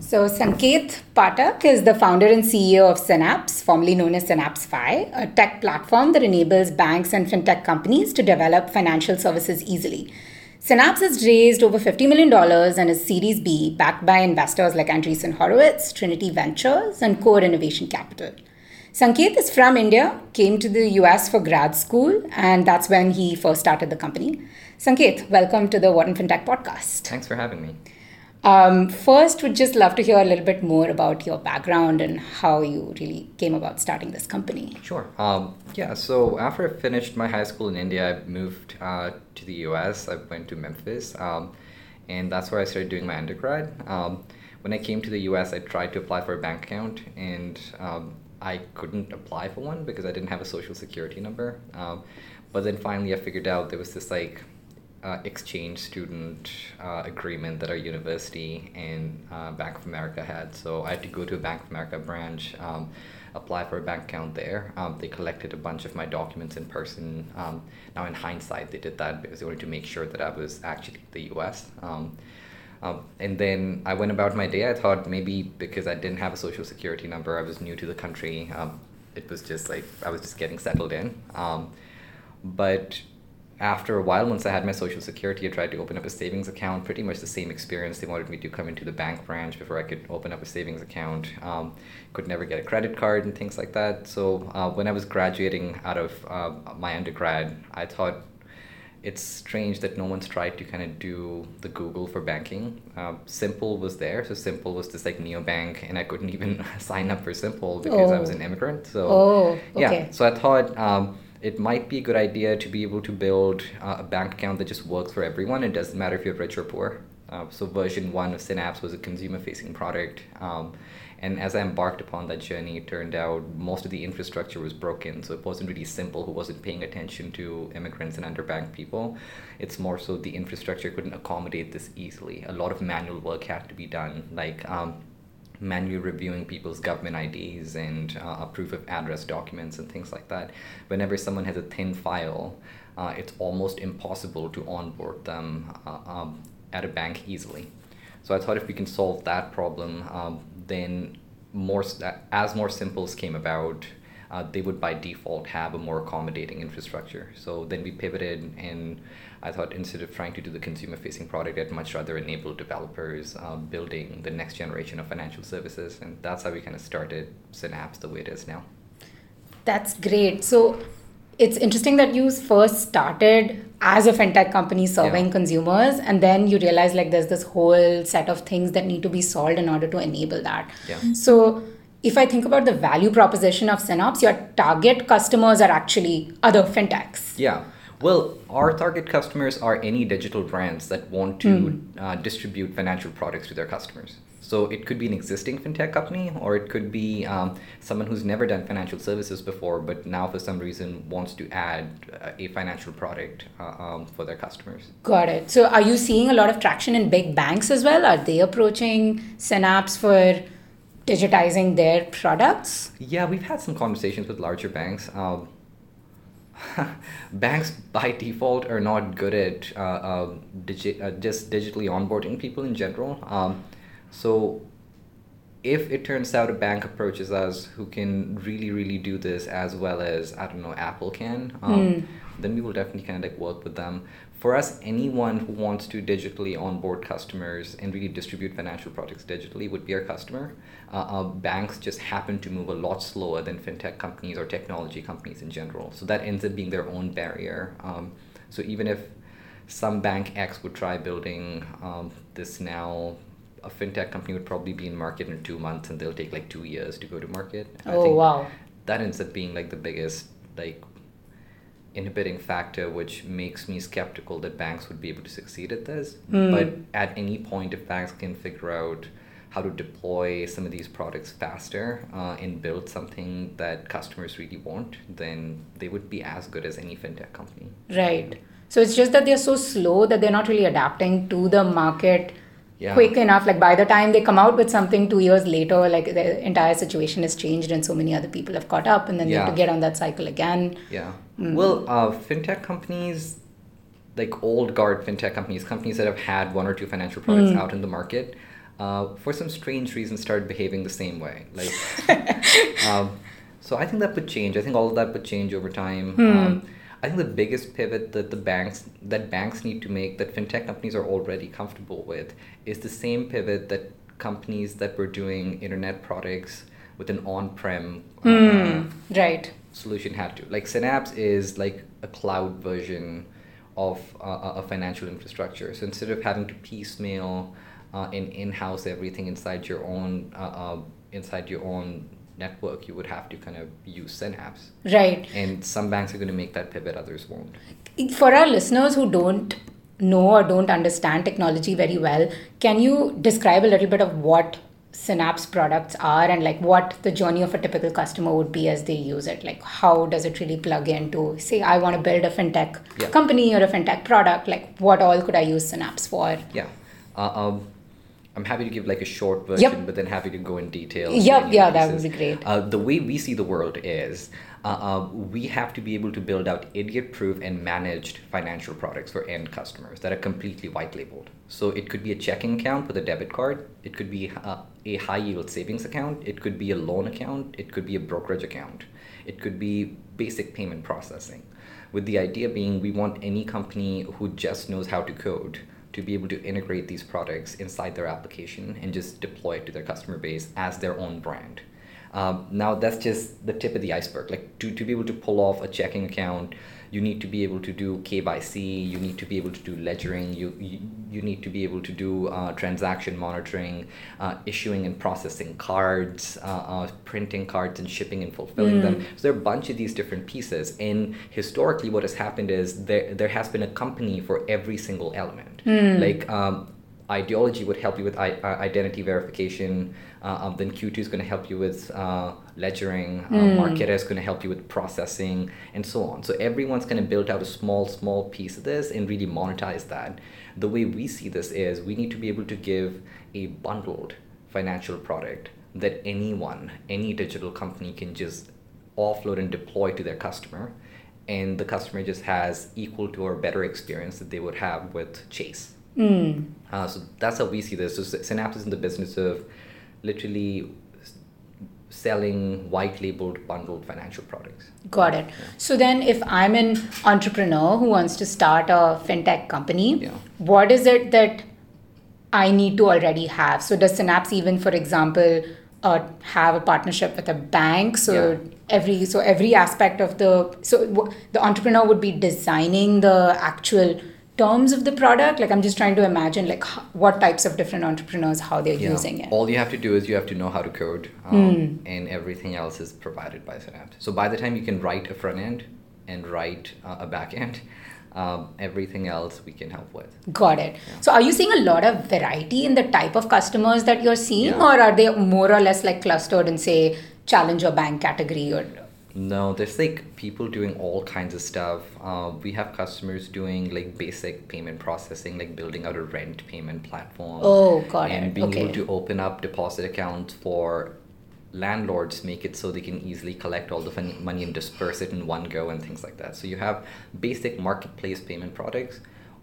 So, Sanket Pathak is the founder and CEO of Synapse, formerly known as Synapse Fi, a tech platform that enables banks and fintech companies to develop financial services easily. Synapse has raised over $50 million and is Series B, backed by investors like Andreessen Horowitz, Trinity Ventures, and Core Innovation Capital. Sanket is from India, came to the US for grad school, and that's when he first started the company. Sanket, welcome to the What in FinTech podcast. Thanks for having me. Um, first, would just love to hear a little bit more about your background and how you really came about starting this company. Sure. Um, yeah, so after I finished my high school in India, I moved uh, to the US. I went to Memphis, um, and that's where I started doing my undergrad. Um, when I came to the US, I tried to apply for a bank account, and um, I couldn't apply for one because I didn't have a social security number. Um, but then finally, I figured out there was this like uh, exchange student uh, agreement that our university and uh, Bank of America had. So I had to go to a Bank of America branch, um, apply for a bank account there. Um, they collected a bunch of my documents in person. Um, now, in hindsight, they did that because they wanted to make sure that I was actually the US. Um, um, and then I went about my day. I thought maybe because I didn't have a social security number, I was new to the country. Um, it was just like I was just getting settled in. but after a while, once I had my social security, I tried to open up a savings account. Pretty much the same experience. They wanted me to come into the bank branch before I could open up a savings account. Um, could never get a credit card and things like that. So uh, when I was graduating out of uh, my undergrad, I thought it's strange that no one's tried to kind of do the Google for banking. Uh, Simple was there, so Simple was this like neobank, and I couldn't even sign up for Simple because oh. I was an oh. immigrant. So oh, okay. yeah, so I thought. Um, it might be a good idea to be able to build uh, a bank account that just works for everyone. It doesn't matter if you're rich or poor. Uh, so version one of Synapse was a consumer-facing product, um, and as I embarked upon that journey, it turned out most of the infrastructure was broken. So it wasn't really simple. Who wasn't paying attention to immigrants and underbanked people? It's more so the infrastructure couldn't accommodate this easily. A lot of manual work had to be done, like. Um, manually reviewing people's government IDs and uh, a proof of address documents and things like that. Whenever someone has a thin file, uh, it's almost impossible to onboard them uh, um, at a bank easily. So I thought if we can solve that problem, um, then more as more simples came about, uh, they would by default have a more accommodating infrastructure. So then we pivoted, and I thought instead of trying to do the consumer facing product, I'd much rather enable developers uh, building the next generation of financial services. And that's how we kind of started Synapse the way it is now. That's great. So it's interesting that you first started as a fintech company serving yeah. consumers and then you realize like there's this whole set of things that need to be solved in order to enable that yeah. so if I think about the value proposition of Synapse, your target customers are actually other fintechs. Yeah. Well, our target customers are any digital brands that want to mm. uh, distribute financial products to their customers. So it could be an existing fintech company, or it could be um, someone who's never done financial services before, but now for some reason wants to add uh, a financial product uh, um, for their customers. Got it. So are you seeing a lot of traction in big banks as well? Are they approaching Synapse for digitizing their products? Yeah, we've had some conversations with larger banks. Um, banks by default are not good at uh, uh, digi- uh, just digitally onboarding people in general. Um, so if it turns out a bank approaches us who can really, really do this as well as, I don't know, Apple can, um, mm. then we will definitely kind of like work with them for us, anyone who wants to digitally onboard customers and really distribute financial products digitally would be our customer. Uh, uh, banks just happen to move a lot slower than fintech companies or technology companies in general. So that ends up being their own barrier. Um, so even if some bank X would try building um, this now, a fintech company would probably be in market in two months and they'll take like two years to go to market. oh, wow. That ends up being like the biggest like inhibiting factor which makes me skeptical that banks would be able to succeed at this. Mm. But at any point, if banks can figure out how to deploy some of these products faster uh, and build something that customers really want, then they would be as good as any fintech company. Right. So it's just that they're so slow that they're not really adapting to the market yeah. quick enough. Like by the time they come out with something two years later, like the entire situation has changed and so many other people have caught up, and then yeah. they have to get on that cycle again. Yeah. Mm. Well, uh, fintech companies, like old guard fintech companies, companies that have had one or two financial products mm. out in the market, uh, for some strange reason, started behaving the same way. Like, um, so I think that would change. I think all of that would change over time. Um, I think the biggest pivot that the banks that banks need to make that fintech companies are already comfortable with is the same pivot that companies that were doing internet products with an on-prem uh, Right. solution had to. Like Synapse is like a cloud version of uh, a financial infrastructure. So instead of having to piecemeal uh, and in-house everything inside your own uh, uh, inside your own network, you would have to kind of use Synapse. Right. And some banks are going to make that pivot, others won't. For our listeners who don't know or don't understand technology very well, can you describe a little bit of what Synapse products are and like what the journey of a typical customer would be as they use it? Like, how does it really plug into, say, I want to build a fintech Yeah. company or a fintech product? Like, what all could I use Synapse for? Yeah. Uh, um, I'm happy to give like a short version, Yep. but then happy to go in detail. Yep, yeah, that would be great. Uh, the way we see the world is uh, uh, we have to be able to build out idiot proof and managed financial products for end customers that are completely white labeled. So it could be a checking account with a debit card, it could be uh, a high yield savings account, it could be a loan account, it could be a brokerage account, it could be basic payment processing. With the idea being, we want any company who just knows how to code to be able to integrate these products inside their application and just deploy it to their customer base as their own brand. Um, now that's just the tip of the iceberg. Like to, to be able to pull off a checking account, you need to be able to do KYC, you need to be able to do ledgering, you, you, you need to be able to do uh, transaction monitoring, uh, issuing and processing cards, uh, uh, printing cards and shipping and fulfilling them. So there are a bunch of these different pieces. And historically, what has happened is there, there has been a company for every single element. Like um, IDology would help you with I- uh, identity verification. Uh, um, then Q2 is going to help you with uh, ledgering. Uh, Marqeta is going to help you with processing, and so on. So everyone's going to build out a small, small piece of this and really monetize that. The way we see this is we need to be able to give a bundled financial product that anyone, any digital company can just offload and deploy to their customer. And the customer just has equal to or better experience that they would have with Chase. Uh, so that's how we see this. So Synapse is in the business of literally selling white labeled bundled financial products. Got it. So then, if I'm an entrepreneur who wants to start a fintech company, Yeah. what is it that I need to already have? So does Synapse even, for example, uh, have a partnership with a bank? So Yeah. every so every aspect of the so w- the entrepreneur would be designing the actual terms of the product. Like I'm just trying to imagine like what types of different entrepreneurs how they're Yeah. using it. All you have to do is you have to know how to code, um, and everything else is provided by Synapse. So by the time you can write a front end and write uh, a back end, um, everything else we can help with. Got it. So, are you seeing a lot of variety in the type of customers that you're seeing, Yeah. or are they more or less like clustered in, say, challenger bank category? Or No, there's like people doing all kinds of stuff. Uh, we have customers doing like basic payment processing, like building out a rent payment platform. Oh, got and it. being Okay. able to open up deposit accounts for landlords, make it so they can easily collect all the fun- money and disperse it in one go and things like that. So you have basic marketplace payment products,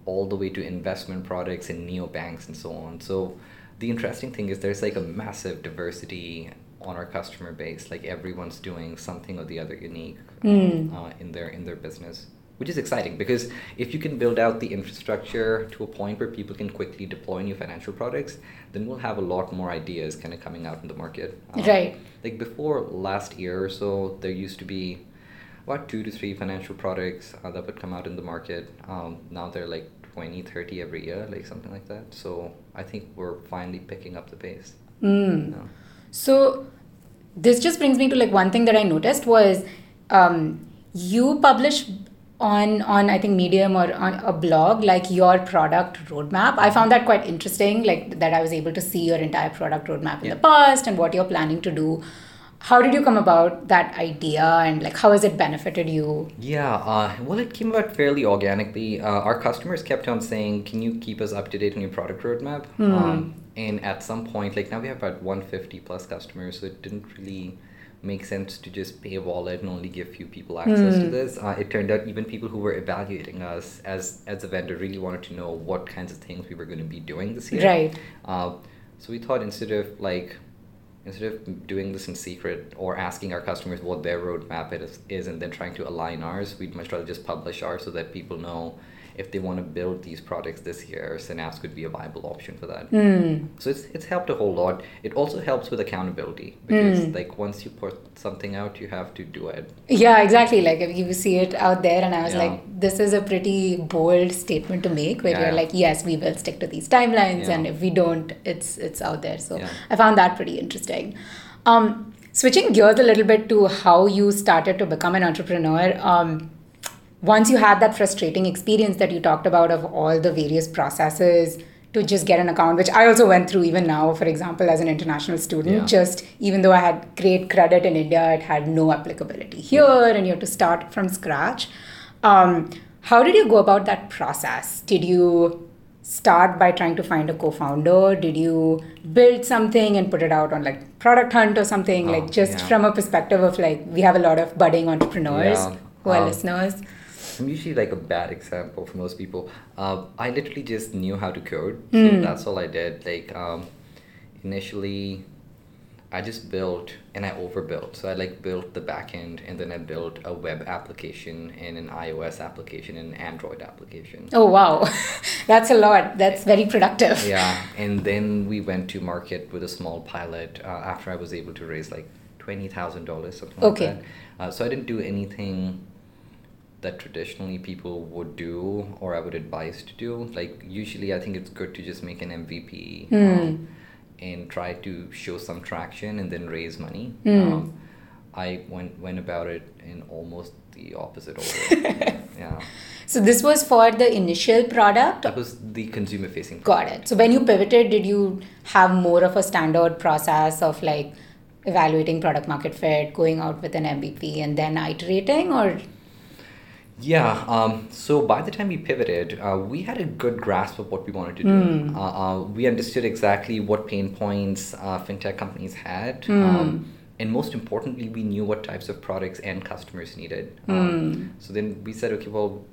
all the way to investment products and neobanks and so on. So the interesting thing is there's like a massive diversity on our customer base. Like everyone's doing something or the other unique Hmm. uh, in their in their business, which is exciting because if you can build out the infrastructure to a point where people can quickly deploy new financial products, then we'll have a lot more ideas kind of coming out in the market. Um, Right. Like before last year or so, there used to be about two to three financial products uh, that would come out in the market. Um, now they're like 20, 30 every year, like something like that. So I think we're finally picking up the pace. Mm. Yeah. So this just brings me to like one thing that I noticed was um, you publish on on I think Medium or on a blog like your product roadmap. I found that quite interesting, like that I was able to see your entire product roadmap in Yeah. the past and what you're planning to do. How did you come about that idea and like how has it benefited you? Yeah, uh, well, it came about fairly organically. Uh, our customers kept on saying, "Can you keep us up to date on your product roadmap?" Um, and at some point, like now we have about 150 plus customers, so it didn't really make sense to just pay a wallet and only give a few people access to this. Uh, it turned out even people who were evaluating us as as a vendor really wanted to know what kinds of things we were going to be doing this year. Right. Uh, So we thought instead of like instead of doing this in secret or asking our customers what their roadmap is, is and then trying to align ours, we'd much rather just publish ours so that people know if they want to build these products this year, Synapse could be a viable option for that. Mm. So it's, it's helped a whole lot. It also helps with accountability because Mm. like once you put something out, you have to do it. Yeah, exactly. Like if you see it out there, and I was Yeah. like, this is a pretty bold statement to make, where Yeah, you're like, yes, we will stick to these timelines, Yeah. and if we don't, it's it's out there. So. I found that pretty interesting. Um, switching gears a little bit to how you started to become an entrepreneur. Um, once you had that frustrating experience that you talked about of all the various processes to just get an account, which I also went through even now, for example, as an international student, Yeah. just even though I had great credit in India, it had no applicability here, and you have to start from scratch. Um, how did you go about that process? Did you start by trying to find a co-founder? Did you build something and put it out on like Product Hunt or something? Oh, like just yeah. from a perspective of like we have a lot of budding entrepreneurs Yeah. who are Um, listeners. I'm usually like a bad example for most people. Uh, I literally just knew how to code, so Hmm. that's all I did. Like um, initially, I just built and I overbuilt. So I like built the backend and then I built a web application and an iOS application and an Android application. Oh wow, that's a lot. That's very productive. Yeah, and then we went to market with a small pilot uh, after I was able to raise like twenty thousand dollars, something Okay. like that. Uh, so I didn't do anything that traditionally people would do or I would advise to do. Like usually, I think it's good to just make an MVP Hmm. um, and try to show some traction and then raise money. Hmm. Um, I went went about it in almost the opposite order. yeah, So this was for the initial product. that was the consumer facing. Got it. So when you pivoted, did you have more of a standard process of like evaluating product market fit, going out with an MVP, and then iterating, or Yeah. Um, so by the time we pivoted, uh, we had a good grasp of what we wanted to do. Uh, uh, we understood exactly what pain points uh, fintech companies had. Um, and most importantly, we knew what types of products and customers needed. Um, So then we said, okay, well,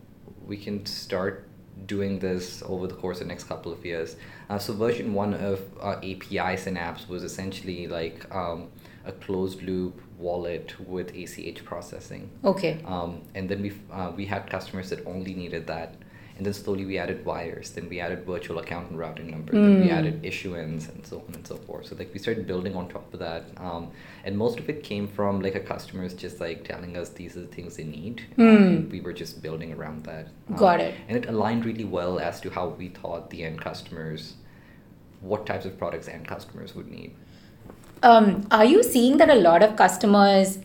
we can start doing this over the course of the next couple of years. Uh, so version one of uh, API Synapse was essentially like um, a closed loop wallet with ACH processing. okay, Um, and then we uh, we had customers that only needed that, and then slowly we added wires. Then we added virtual account and routing number. Then we added issuance and so on and so forth. So like we started building on top of that, um, and most of it came from like a customers just like telling us these are the things they need. Um, and we were just building around that. Um, Got it. And it aligned really well as to how we thought the end customers, what types of products end customers would need. Um, are you seeing that a lot of customers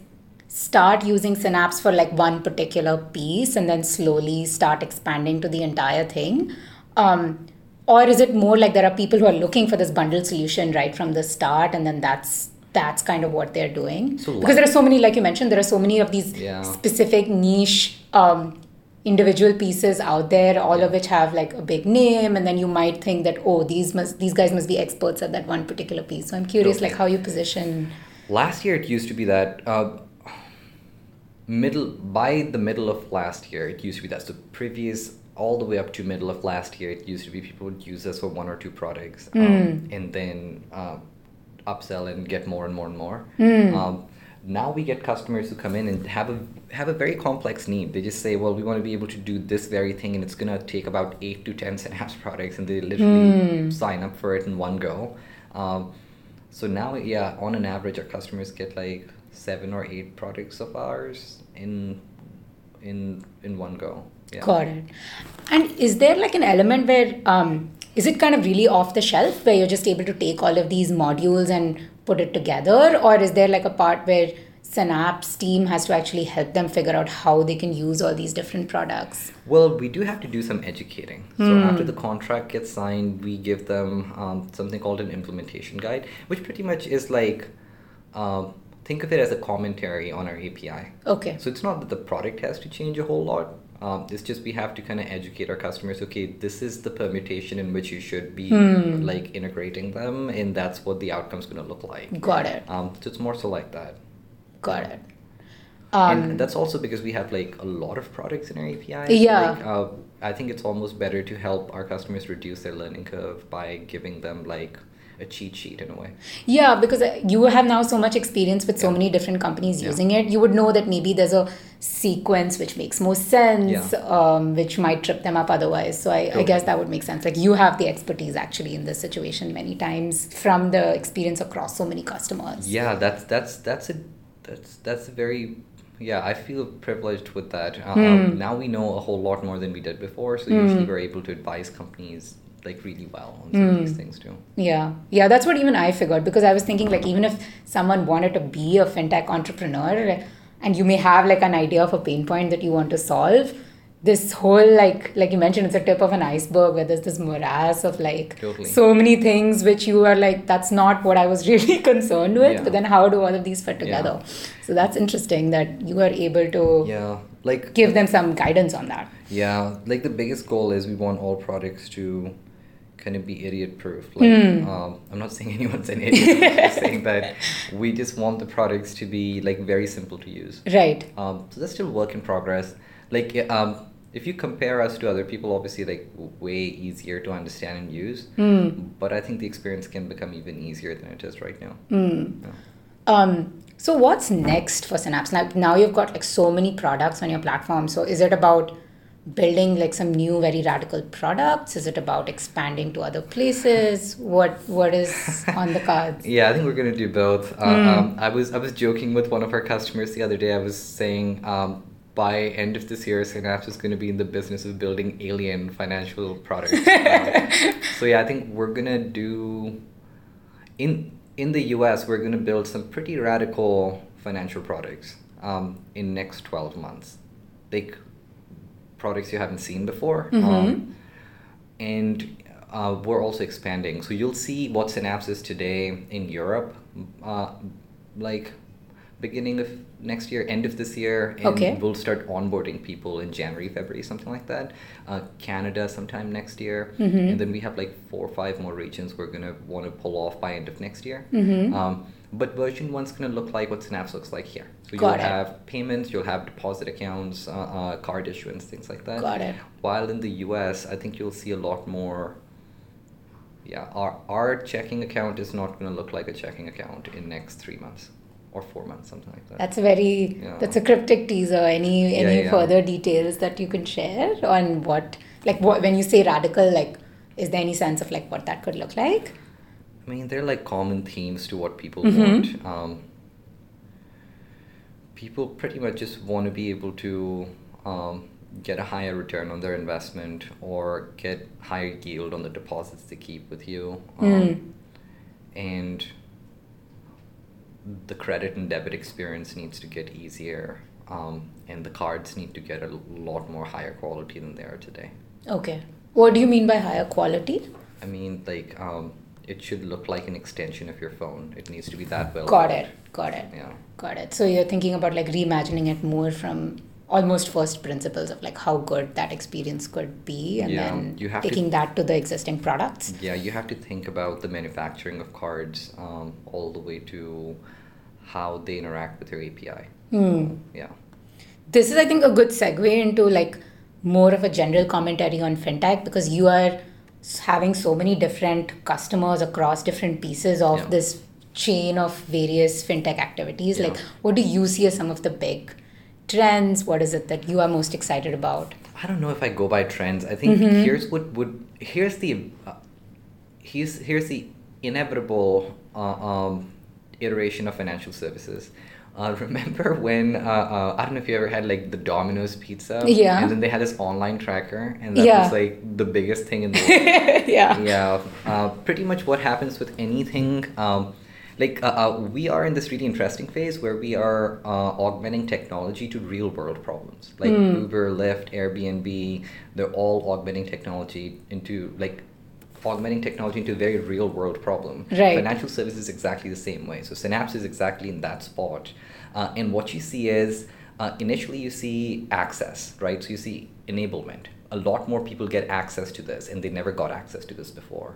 start using Synapse for like one particular piece and then slowly start expanding to the entire thing? Um, or is it more like there are people who are looking for this bundle solution right from the start and then that's that's kind of what they're doing So because there are so many like you mentioned there are so many of these Yeah. specific niche um, individual pieces out there all of which have like a big name and then you might think that oh these must these guys must be experts at that one particular piece so i'm curious Okay. like how you position Last year, it used to be that uh, middle by the middle of last year, it used to be that. So previous all the way up to middle of last year, it used to be people would use us for one or two products, um, and then uh, upsell and get more and more and more. Um, now we get customers who come in and have a have a very complex need. They just say, "Well, we want to be able to do this very thing, and it's gonna take about eight to ten Synapse products," and they literally sign up for it in one go. Um, so now, yeah, on an average, our customers get like seven or eight products of ours in in in one go. Yeah. got it and is there like an element where um, is it kind of really off the shelf where you're just able to take all of these modules and put it together or is there like a part where synapse team has to actually help them figure out how they can use all these different products Well, we do have to do some educating. So after the contract gets signed, we give them um, something called an implementation guide, which pretty much is like um, think of it as a commentary on our API. okay So it's not that the product has to change a whole lot. Um, it's just we have to kind of educate our customers. Okay, this is the permutation in which you should be like integrating them, and that's what the outcome's going to look like. got it Um, so it's more so like that. got it um, and that's also because we have like a lot of products in our API. Yeah. Like, uh, I think it's almost better to help our customers reduce their learning curve by giving them like a cheat sheet in a way. Yeah, because uh, you have now so much experience with so Yeah. many different companies Yeah. using it. You would know that maybe there's a sequence which makes more sense, Yeah. um, which might trip them up otherwise. So I, I guess that would make sense. Like you have the expertise actually in this situation many times from the experience across so many customers. Yeah, that's that's that's a that's that's a very yeah. I feel privileged with that. Hmm. um, now we know a whole lot more than we did before, so usually we're able to advise companies like really well on some of Hmm. these things too. Yeah, yeah, that's what even I figured because I was thinking like even if someone wanted to be a fintech entrepreneur and you may have like an idea of a pain point that you want to solve, this whole like like you mentioned, it's a tip of an iceberg where there's this morass of like Totally. so many things which you are like that's not what I was really concerned with. Yeah. But then how do all of these fit Yeah. together? So that's interesting that you are able to Yeah, like give them some guidance on that. Yeah, like the biggest goal is we want all products to kind of be idiot proof. Like, Hmm. um, I'm not saying anyone's an idiot. I'm saying that we just want the products to be like very simple to use. Right. Um, so that's still work in progress. Like, um, if you compare us to other people, obviously, like way easier to understand and use. Hmm. But I think the experience can become even easier than it is right now. Hmm. Yeah. Um, so what's next for Synapse? Now, now you've got like so many products on your platform. So is it about building like some new, very radical products? Is it about expanding to other places? What What is on the cards? Yeah, I think we're gonna do both. Uh, Hmm. um, I was I was joking with one of our customers the other day. I was saying um, by end of this year, Synapse is gonna be in the business of building alien financial products. Um, so yeah, I think we're gonna do in in the U.S. We're gonna build some pretty radical financial products um, in next twelve months, like products you haven't seen before. Um, and uh, we're also expanding. So you'll see what Synapse is today in Europe, uh, like beginning of next year, end of this year, and Okay. we'll start onboarding people in January, February, something like that. Uh, Canada sometime next year, Mm-hmm. and then we have like four or five more regions we're gonna want to pull off by end of next year. Mm-hmm. Um, but version one's gonna look like what Synapse looks like here. So Got you'll it. have payments, you'll have deposit accounts, uh, uh, card issuance, things like that. Got it. While in the US, I think you'll see a lot more. Yeah, our our checking account is not going to look like a checking account in next three months or four months, something like that. That's a very Yeah. that's a cryptic teaser. Any any yeah. further details that you can share on what like what when you say radical like is there any sense of like what that could look like? I mean, they're like common themes to what people Mhm. want. Um, people pretty much just want to be able to um, get a higher return on their investment or get higher yield on the deposits they keep with you. Um, Mm. And the credit and debit experience needs to get easier. Um, and the cards need to get a lot more higher quality than they are today. Okay. What do you mean by higher quality? I mean, like, um, it should look like an extension of your phone. It needs to be that well. Got it. Got it. Yeah. Got it. So you're thinking about like reimagining it more from almost first principles of like how good that experience could be and Yeah, then you have to- taking that to the existing products. Yeah, you have to think about the manufacturing of cards um, all the way to how they interact with your API. Hmm. Yeah. This is, I think, a good segue into like more of a general commentary on fintech because you are having so many different customers across different pieces of Yeah. this chain of various fintech activities. Yeah. Like, what do you see as some of the big trends? What is it that you are most excited about? I don't know if I go by trends. I think Mm-hmm. here's what would here's the uh, here's here's the inevitable uh, um, iteration of financial services. Uh, remember when uh, uh, I don't know if you ever had like the Domino's pizza, Yeah. and then they had this online tracker, and that Yeah. was like the biggest thing in the world. yeah. yeah uh, pretty much what happens with anything um, like uh, uh, we are in this really interesting phase where we are uh, augmenting technology to real world problems. Like Hmm. uber lyft airbnb they're all augmenting technology into like augmenting technology into a very real world problem. Right. financial services exactly the same way. So synapse is exactly in that spot. Uh, and what you see is uh, initially you see access right? So you see enablement. A lot more people get access to this and they never got access to this before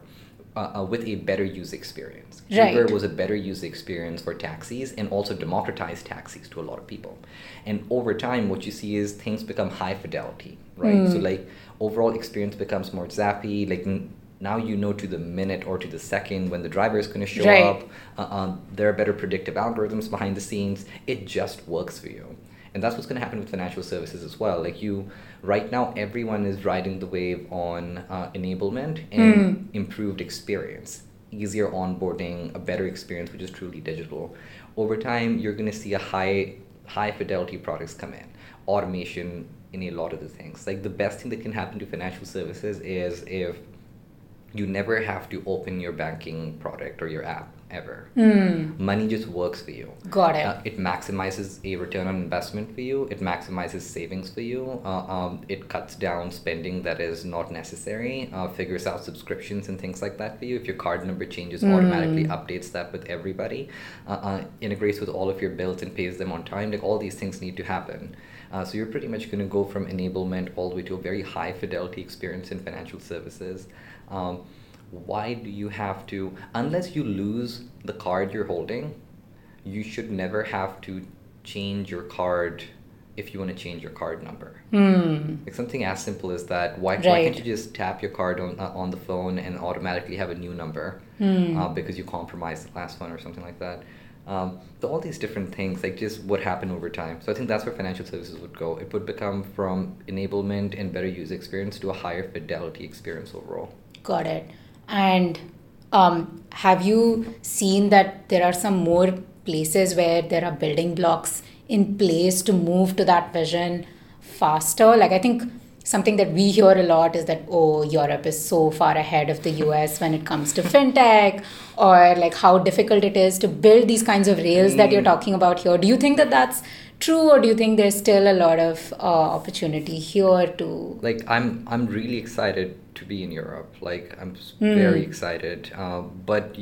uh, uh, with a better user experience Right. uber was a better user experience for taxis and also democratized taxis to a lot of people and over time what you see is things become high fidelity right so like overall experience becomes more zappy like n- now you know to the minute or to the second when the driver is going to show Right. up. Uh, um, there are better predictive algorithms behind the scenes. It just works for you. And that's what's going to happen with financial services as well. Like you, right now, everyone is riding the wave on uh, enablement and improved experience, easier onboarding, a better experience, which is truly digital. Over time, you're going to see a high, high fidelity products come in, automation in a lot of the things. Like the best thing that can happen to financial services is if you never have to open your banking product or your app ever. Money just works for you. Got it. Uh, it maximizes a return on investment for you. It maximizes savings for you. Uh, um, it cuts down spending that is not necessary. Uh, figures out subscriptions and things like that for you. If your card number changes, automatically updates that with everybody. Uh, uh, integrates with all of your bills and pays them on time. Like all these things need to happen. Uh, so you're pretty much going to go from enablement all the way to a very high fidelity experience in financial services. Um, why do you have to unless you lose the card you're holding you should never have to change your card if you want to change your card number. Like something as simple as that why, why can't you just tap your card on, uh, on the phone and automatically have a new number uh, because you compromised the last one or something like that? Um, so all these different things like just what happened over time. So i think that's where financial services would go. It would become from enablement and better user experience to a higher fidelity experience overall. Got it. And um, have you seen that there are some more places where there are building blocks in place to move to that vision faster? Like, I think something that we hear a lot is that, oh, Europe is so far ahead of the US when it comes to fintech, or like how difficult it is to build these kinds of rails that you're talking about here. Do you think that that's true, or do you think there's still a lot of uh, opportunity here to? like i'm i'm really excited to be in europe like i'm s- very excited uh, but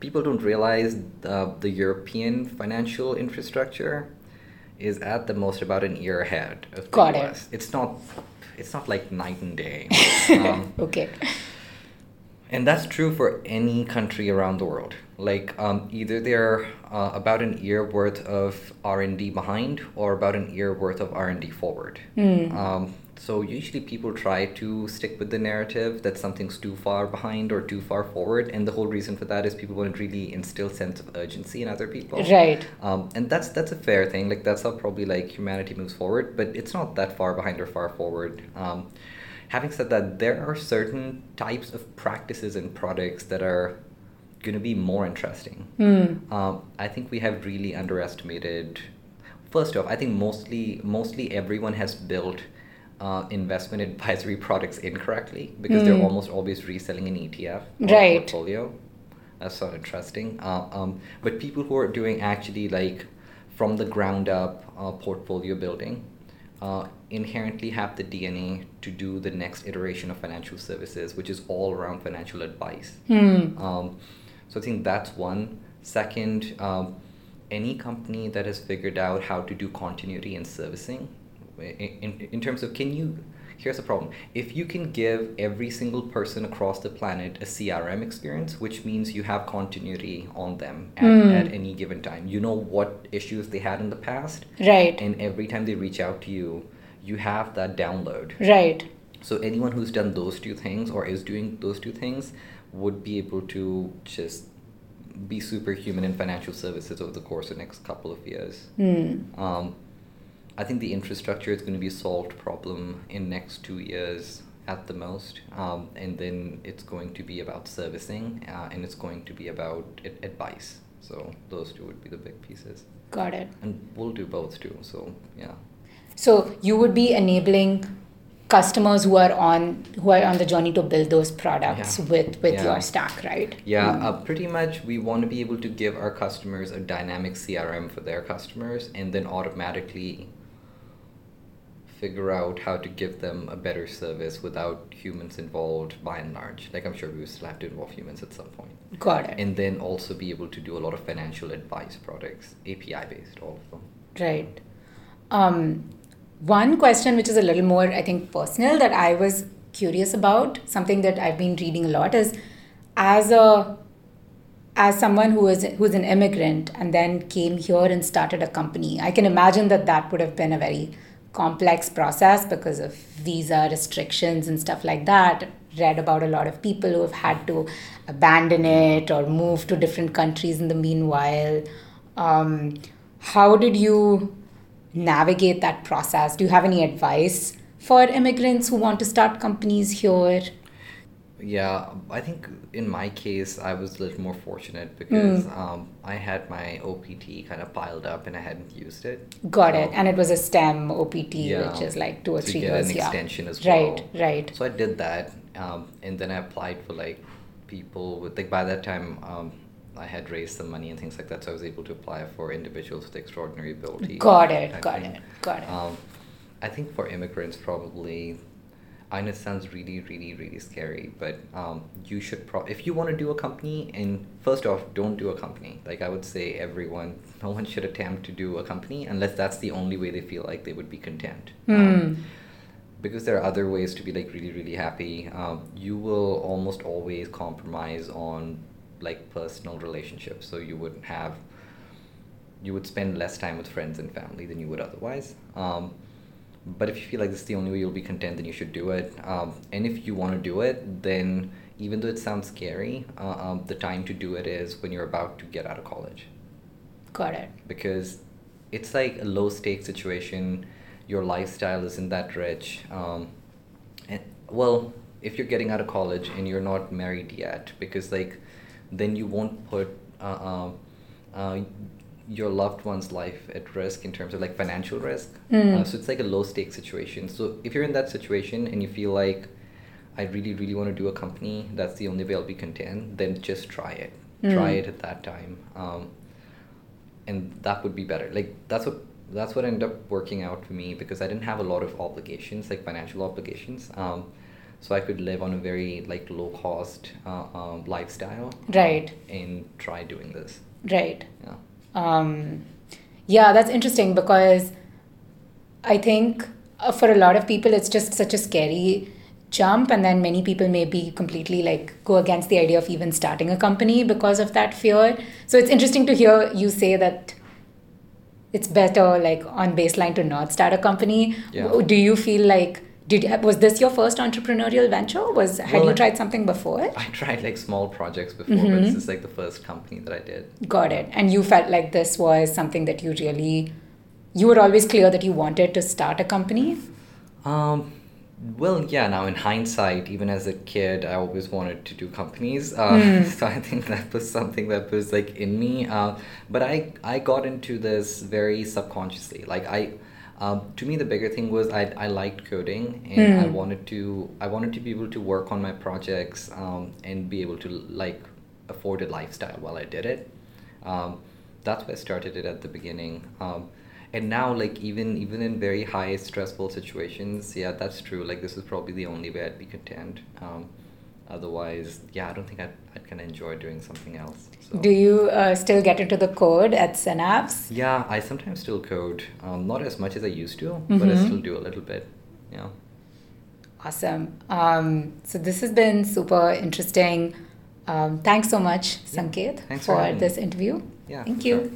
people don't realize the, the european financial infrastructure is at the most about an year ahead of the Got it. us it's not it's not like night and day um, Okay. and that's true for any country around the world. Like um, either they're uh, about an year worth of R and D behind, or about an year worth of R and D forward. Um, so usually people try to stick with the narrative that something's too far behind or too far forward, and the whole reason for that is people want to really instill sense of urgency in other people. Right. Um, and that's that's a fair thing. Like that's how probably like humanity moves forward, but it's not that far behind or far forward. Um, having said that, there are certain types of practices and products that are going to be more interesting. Um, I think we have really underestimated. First off, I think mostly mostly everyone has built uh, investment advisory products incorrectly because they're almost always reselling an ETF or Right. portfolio. That's so interesting. Uh, um, but people who are doing actually like from the ground up uh, portfolio building uh, inherently have the DNA to do the next iteration of financial services, which is all around financial advice. Um, so I think that's one. Second, um, any company that has figured out how to do continuity and servicing, in, in, terms of can you, here's the problem. If you can give every single person across the planet a CRM experience, which means you have continuity on them at, at any given time, you know what issues they had in the past, Right. and every time they reach out to you, you have that download. Right. So anyone who's done those two things or is doing those two things would be able to just be superhuman in financial services over the course of the next couple of years. Um, I think the infrastructure is going to be a solved problem in next two years at the most, um, and then it's going to be about servicing, uh, and it's going to be about ad- advice. So those two would be the big pieces, Got it. and we'll do both too. So yeah. So you would be enabling customers who are on who are on the journey to build those products Yeah. with with Yeah. your stack, right? Yeah, uh, pretty much we want to be able to give our customers a dynamic CRM for their customers and then automatically figure out how to give them a better service without humans involved by and large. Like I'm sure we will still have to involve humans at some point. Got it. And then also be able to do a lot of financial advice products, API based, all of them. Right. Um, one question which is a little more, I think, personal that I was curious about, something that I've been reading a lot is as a as someone who is who's an immigrant and then came here and started a company, I can imagine that that would have been a very complex process because of visa restrictions and stuff like that, read about a lot of people who have had to abandon it or move to different countries in the meanwhile. Um, how did you navigate that process? Do you have any advice for immigrants who want to start companies here? Yeah, I think in my case, I was a little more fortunate because Hmm. um, I had my OPT kind of piled up and I hadn't used it. Got So- it. And it was a STEM OPT, Yeah, which is like two or three get years. an yeah. extension as Right, well. right. So I did that, um, and then I applied for like people with like by that time um, I had raised some money and things like that, so I was able to apply for individuals with extraordinary ability. Got it, type got thing. it, got it. Um, I think for immigrants, probably, I know it sounds really, really, really scary, but um, you should pro- if you want to do a company, and first off, don't do a company. Like I would say, everyone, no one should attempt to do a company unless that's the only way they feel like they would be content. Hmm. Um, because there are other ways to be like really, really happy. Um, you will almost always compromise on like personal relationships, so you would have you would spend less time with friends and family than you would otherwise. Um, but if you feel like this is the only way you'll be content, then you should do it. Um, and if you want to do it, then even though it sounds scary, uh, um, the time to do it is when you're about to get out of college Got it. because it's like a low stake situation. Your lifestyle isn't that rich. Um, and well, if you're getting out of college and you're not married yet, because like then you won't put uh, um, uh, your loved one's life at risk in terms of like financial risk. Mm. So it's like a low stake situation. So if you're in that situation and you feel like I really, really want to do a company, that's the only way I'll be content, then just try it. Try Mm. it at that time. Um, and that would be better. Like that's what that's what ended up working out for me because I didn't have a lot of obligations, like financial obligations. Um, so I could live on a very like low cost uh, um, lifestyle. Right. And try doing this. Right. Yeah. Um, yeah, that's interesting because I think uh, for a lot of people, it's just such a scary jump, and then many people maybe completely like go against the idea of even starting a company because of that fear. So it's interesting to hear you say that it's better, like on baseline, to not start a company. Yeah. Do you feel like did was this your first entrepreneurial venture? Was had Well, you tried something before? I tried like small projects before, but Mhm. this is like the first company that I did. Got it. And you felt like this was something that you really, you were always clear that you wanted to start a company? Um, well, yeah. Now in hindsight, even as a kid, I always wanted to do companies. Uh, Hmm. So I think that was something that was like in me. Uh, but I I got into this very subconsciously. Like I, um, to me, the bigger thing was I I liked coding and I Hmm. wanted to I wanted to be able to work on my projects um, and be able to like afford a lifestyle while I did it. Um, that's why I started it at the beginning. Um, and now, like even even in very high stressful situations, yeah, that's true. Like this is probably the only way I'd be content. Um, otherwise, yeah, I don't think I'd, I'd kind of enjoy doing something else. So. Do you uh, still get into the code at Synapse? Yeah, I sometimes still code. Um, not as much as I used to, but I Mhm. still do a little bit. Yeah. Awesome. Um, so this has been super interesting. Um, thanks so much, Sanket, Thanks for for this interview. Yeah. Thank you. sure.